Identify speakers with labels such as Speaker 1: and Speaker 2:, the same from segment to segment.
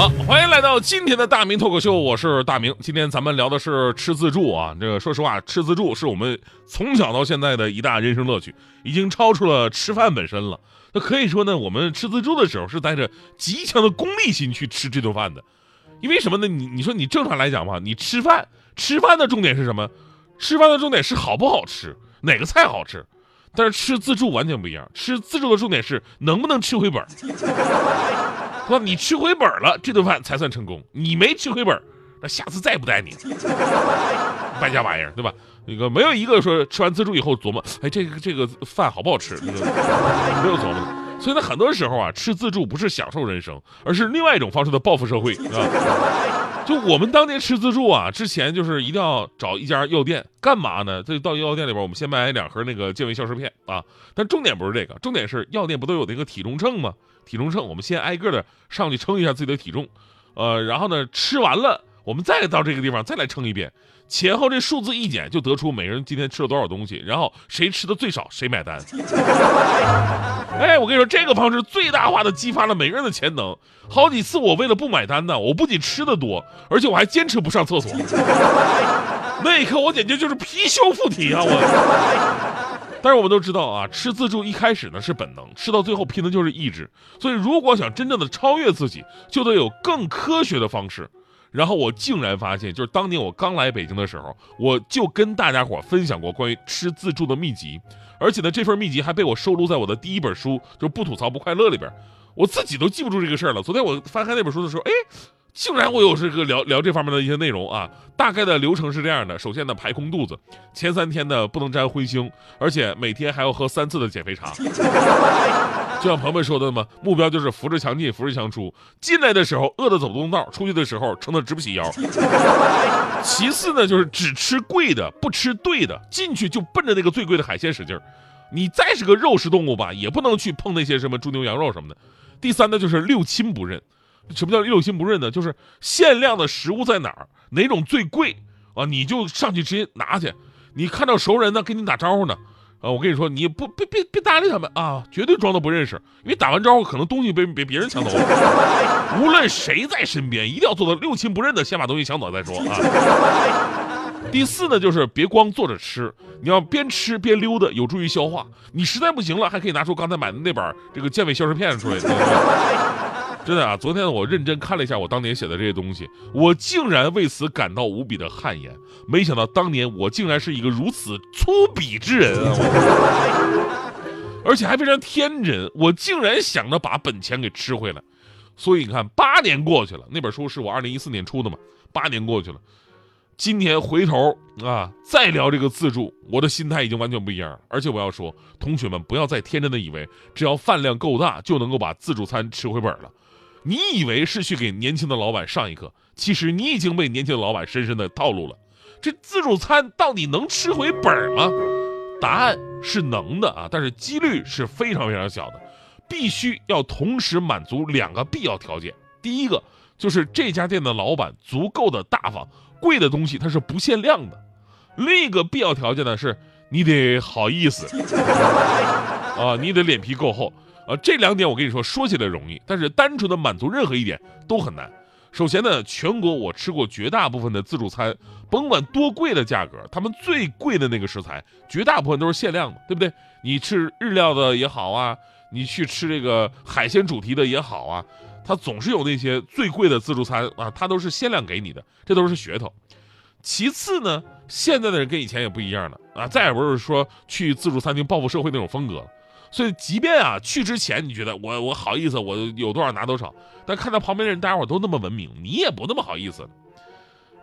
Speaker 1: 好，欢迎来到今天的大明脱口秀，我是大明。今天咱们聊的是吃自助啊，这个说实话，吃自助是我们从小到现在的一大人生乐趣，已经超出了吃饭本身了。那可以说呢，我们吃自助的时候是带着极强的功利心去吃这顿饭的。因为什么呢？你你说你正常来讲吧，你吃饭吃饭的重点是什么？吃饭的重点是好不好吃，哪个菜好吃。但是吃自助完全不一样，吃自助的重点是能不能吃回本。说你吃回本了，这顿饭才算成功。你没吃回本，那下次再也不带你。败家玩意儿，对吧？那个没有一个说吃完自助以后琢磨，哎，这个这个饭好不好吃？没有琢磨。所以呢，很多时候啊，吃自助不是享受人生，而是另外一种方式的报复社会啊。就我们当年吃自助啊，之前就是一定要找一家药店，干嘛呢？这到药店里边，我们先买两盒那个健胃消食片啊。但重点不是这个，重点是药店不都有那个体重秤吗？体重秤，我们先挨个的上去称一下自己的体重，呃，然后呢，吃完了，我们再到这个地方再来称一遍，前后这数字一减，就得出每个人今天吃了多少东西，然后谁吃的最少谁买单。哎，我跟你说，这个方式最大化的激发了每个人的潜能。好几次我为了不买单呢，我不仅吃的多，而且我还坚持不上厕所。那一刻我简直就是貔貅附体啊！我。但是我们都知道啊，吃自助一开始呢是本能，吃到最后拼的就是意志。所以如果想真正的超越自己，就得有更科学的方式。然后我竟然发现，就是当年我刚来北京的时候，我就跟大家伙分享过关于吃自助的秘籍，而且呢，这份秘籍还被我收录在我的第一本书，就不吐槽不快乐里边。我自己都记不住这个事儿了。昨天我翻开那本书的时候，哎。竟然我有这个聊聊这方面的一些内容啊！大概的流程是这样的：首先呢，排空肚子，前三天呢不能沾荤腥，而且每天还要喝三次的减肥茶。就像朋友们说的嘛，目标就是扶着墙进，扶着墙出。进来的时候饿得走不动道，出去的时候撑得直不起腰。其次呢，就是只吃贵的，不吃对的，进去就奔着那个最贵的海鲜使劲儿。你再是个肉食动物吧，也不能去碰那些什么猪牛羊肉什么的。第三呢，就是六亲不认。什么叫六亲不认呢？就是限量的食物在哪儿，哪种最贵啊？你就上去直接拿去。你看到熟人呢，跟你打招呼呢，啊，我跟你说，你不别别别搭理他们啊，绝对装作不认识，因为打完招呼可能东西被被别人抢走了。无论谁在身边，一定要做到六亲不认的，先把东西抢走再说啊。第四呢，就是别光坐着吃，你要边吃边溜达，有助于消化。你实在不行了，还可以拿出刚才买的那本这个健胃消食片出来。真的啊！昨天我认真看了一下我当年写的这些东西，我竟然为此感到无比的汗颜。没想到当年我竟然是一个如此粗鄙之人啊！而且还非常天真，我竟然想着把本钱给吃回来。所以你看，八年过去了，那本书是我二零一四年出的嘛？八年过去了，今天回头啊，再聊这个自助，我的心态已经完全不一样了。而且我要说，同学们不要再天真的以为只要饭量够大就能够把自助餐吃回本了。你以为是去给年轻的老板上一课，其实你已经被年轻的老板深深的套路了。这自助餐到底能吃回本吗？答案是能的啊，但是几率是非常非常小的。必须要同时满足两个必要条件。第一个就是这家店的老板足够的大方，贵的东西它是不限量的。另一个必要条件呢是，你得好意思 啊，你得脸皮够厚。啊，这两点我跟你说，说起来容易，但是单纯的满足任何一点都很难。首先呢，全国我吃过绝大部分的自助餐，甭管多贵的价格，他们最贵的那个食材，绝大部分都是限量的，对不对？你吃日料的也好啊，你去吃这个海鲜主题的也好啊，它总是有那些最贵的自助餐啊，它都是限量给你的，这都是噱头。其次呢，现在的人跟以前也不一样了啊，再也不是说去自助餐厅报复社会那种风格了。所以，即便啊去之前你觉得我我好意思，我有多少拿多少，但看到旁边的人大家伙都那么文明，你也不那么好意思。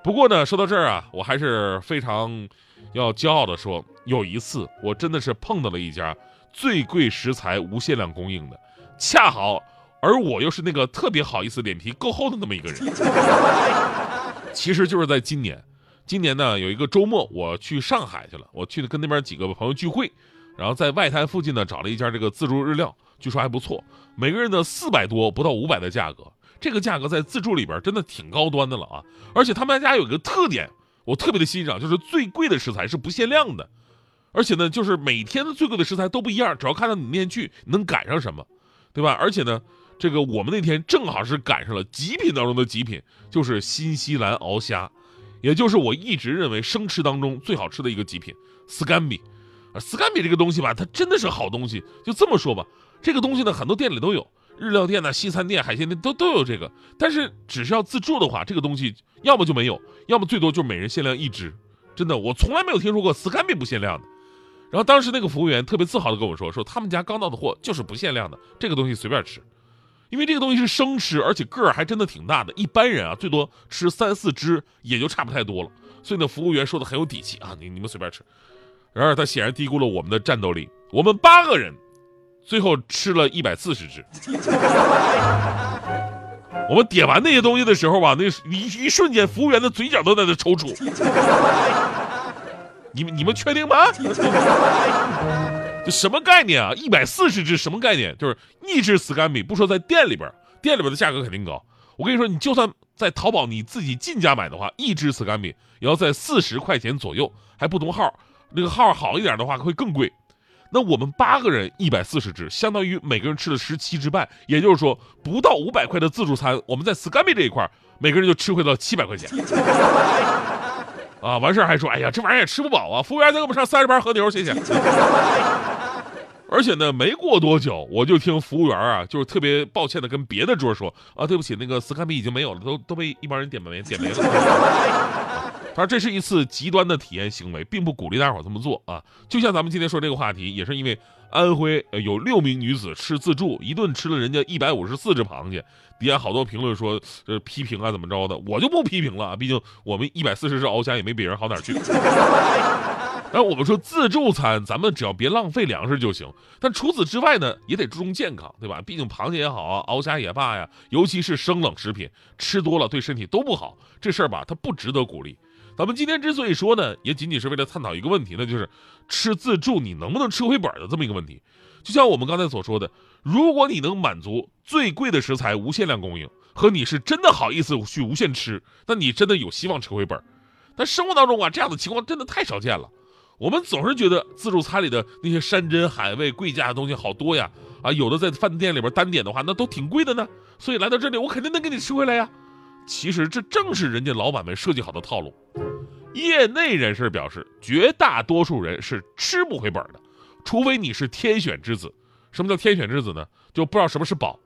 Speaker 1: 不过呢，说到这儿啊，我还是非常要骄傲的说，有一次我真的是碰到了一家最贵食材无限量供应的，恰好而我又是那个特别好意思、脸皮够厚的那么一个人。其实就是在今年，今年呢有一个周末我去上海去了，我去跟那边几个朋友聚会。然后在外滩附近呢找了一家这个自助日料，据说还不错，每个人的四百多不到五百的价格，这个价格在自助里边真的挺高端的了啊！而且他们家有一个特点，我特别的欣赏，就是最贵的食材是不限量的，而且呢，就是每天的最贵的食材都不一样，只要看到你那天去能赶上什么，对吧？而且呢，这个我们那天正好是赶上了极品当中的极品，就是新西兰鳌虾，也就是我一直认为生吃当中最好吃的一个极品斯干比。啊，斯干比这个东西吧，它真的是好东西。就这么说吧，这个东西呢，很多店里都有，日料店呢、西餐店、海鲜店都都有这个。但是只是要自助的话，这个东西要么就没有，要么最多就每人限量一只。真的，我从来没有听说过斯干比不限量的。然后当时那个服务员特别自豪的跟我说，说他们家刚到的货就是不限量的，这个东西随便吃，因为这个东西是生吃，而且个儿还真的挺大的，一般人啊最多吃三四只也就差不太多了。所以呢，服务员说的很有底气啊，你你们随便吃。然而他显然低估了我们的战斗力，我们八个人最后吃了一百四十只。我们点完那些东西的时候吧，那一一瞬间，服务员的嘴角都在那抽搐。你们你们确定吗？这什么概念啊？一百四十只什么概念？就是一只死干米，不说在店里边，店里边的价格肯定高。我跟你说，你就算在淘宝你自己进价买的话，一只死干米也要在四十块钱左右，还不同号。那个号好一点的话会更贵，那我们八个人一百四十只，相当于每个人吃了十七只半，也就是说不到五百块的自助餐，我们在 s c a m 这一块，每个人就吃回了七百块钱。啊，完事儿还说，哎呀，这玩意儿也吃不饱啊！服务员再给我们上三十盘和牛，谢谢。而且呢，没过多久，我就听服务员啊，就是特别抱歉的跟别的桌说，啊，对不起，那个斯堪比已经没有了，都都被一帮人点没点没了。他说这是一次极端的体验行为，并不鼓励大伙这么做啊。就像咱们今天说这个话题，也是因为安徽有六名女子吃自助，一顿吃了人家一百五十四只螃蟹，底下好多评论说呃批评啊怎么着的，我就不批评了啊，毕竟我们一百四十只鳌虾也没别人好哪去。然后我们说自助餐，咱们只要别浪费粮食就行。但除此之外呢，也得注重健康，对吧？毕竟螃蟹也好啊，鳌虾也罢呀，尤其是生冷食品，吃多了对身体都不好。这事儿吧，它不值得鼓励。咱们今天之所以说呢，也仅仅是为了探讨一个问题，那就是吃自助你能不能吃回本的这么一个问题。就像我们刚才所说的，如果你能满足最贵的食材无限量供应，和你是真的好意思去无限吃，那你真的有希望吃回本。但生活当中啊，这样的情况真的太少见了。我们总是觉得自助餐里的那些山珍海味、贵价的东西好多呀，啊，有的在饭店里边单点的话，那都挺贵的呢。所以来到这里，我肯定能给你吃回来呀。其实这正是人家老板们设计好的套路。业内人士表示，绝大多数人是吃不回本的，除非你是天选之子。什么叫天选之子呢？就不知道什么是宝，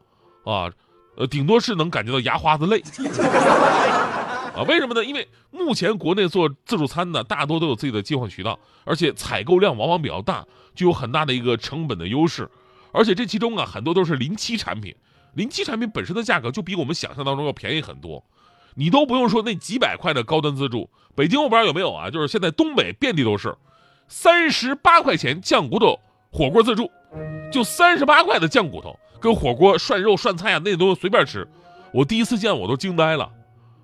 Speaker 1: 啊，呃，顶多是能感觉到牙花子累。啊，为什么呢？因为目前国内做自助餐的大多都有自己的进货渠道，而且采购量往往比较大，具有很大的一个成本的优势。而且这其中啊，很多都是临期产品，临期产品本身的价格就比我们想象当中要便宜很多。你都不用说那几百块的高端自助，北京我不知道有没有啊？就是现在东北遍地都是，三十八块钱酱骨头火锅自助，就三十八块的酱骨头跟火锅涮肉涮菜啊，那都随便吃。我第一次见我都惊呆了，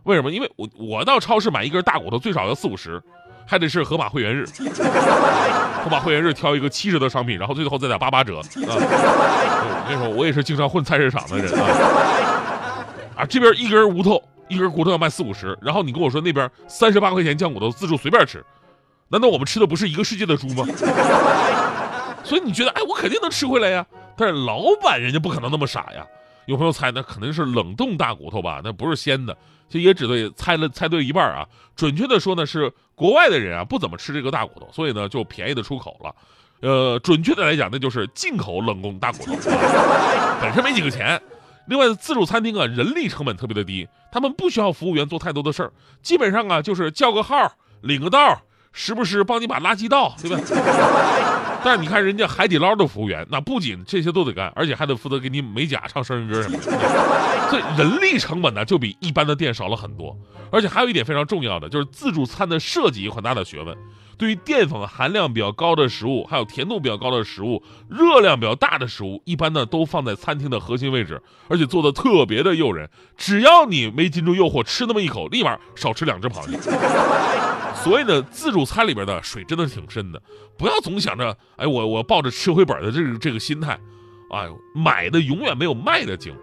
Speaker 1: 为什么？因为我我到超市买一根大骨头最少要四五十，还得是盒马会员日，盒马会员日挑一个七十的商品，然后最后再打八八折啊。我跟你说，我也是经常混菜市场的人啊，啊这边一根骨头。一根骨头要卖四五十，然后你跟我说那边三十八块钱酱骨头自助随便吃，难道我们吃的不是一个世界的猪吗？所以你觉得哎，我肯定能吃回来呀？但是老板人家不可能那么傻呀。有朋友猜那肯定是冷冻大骨头吧？那不是鲜的，其实也只对猜了猜对一半啊。准确的说呢，是国外的人啊不怎么吃这个大骨头，所以呢就便宜的出口了。呃，准确的来讲，那就是进口冷冻大骨头，本身没几个钱。另外，自助餐厅啊，人力成本特别的低，他们不需要服务员做太多的事儿，基本上啊就是叫个号、领个道，时不时帮你把垃圾倒，对吧？但是你看人家海底捞的服务员，那不仅这些都得干，而且还得负责给你美甲、唱生日歌什么的，所以人力成本呢就比一般的店少了很多。而且还有一点非常重要的，就是自助餐的设计有很大的学问。对于淀粉含量比较高的食物，还有甜度比较高的食物，热量比较大的食物，一般呢都放在餐厅的核心位置，而且做的特别的诱人。只要你没禁住诱惑，吃那么一口，立马少吃两只螃蟹。所以呢，自助餐里边的水真的挺深的，不要总想着，哎，我我抱着吃回本的这个这个心态，哎，买的永远没有卖的精。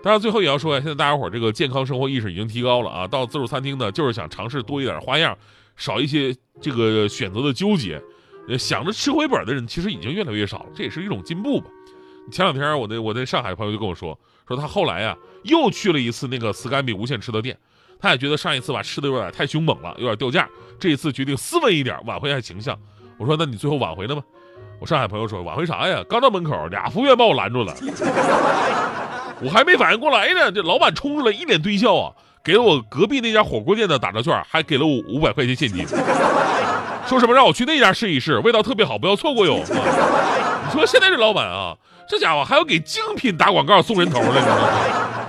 Speaker 1: 当然，最后也要说呀，现在大家伙这个健康生活意识已经提高了啊，到自助餐厅呢，就是想尝试多一点花样，少一些这个选择的纠结。想着吃回本的人其实已经越来越少了，这也是一种进步吧。前两天我那我在上海的朋友就跟我说，说他后来呀又去了一次那个斯干比无限吃的店，他也觉得上一次吧吃的有点太凶猛了，有点掉价，这一次决定斯文一点，挽回一下形象。我说那你最后挽回了吗？我上海朋友说挽回啥呀？刚到门口，俩服务员把我拦住了。我还没反应过来呢，这老板冲出来一脸堆笑啊，给了我隔壁那家火锅店的打折券，还给了我五百块钱现金，说什么让我去那家试一试，味道特别好，不要错过哟。你说现在这老板啊，这家伙还要给精品打广告送人头呢。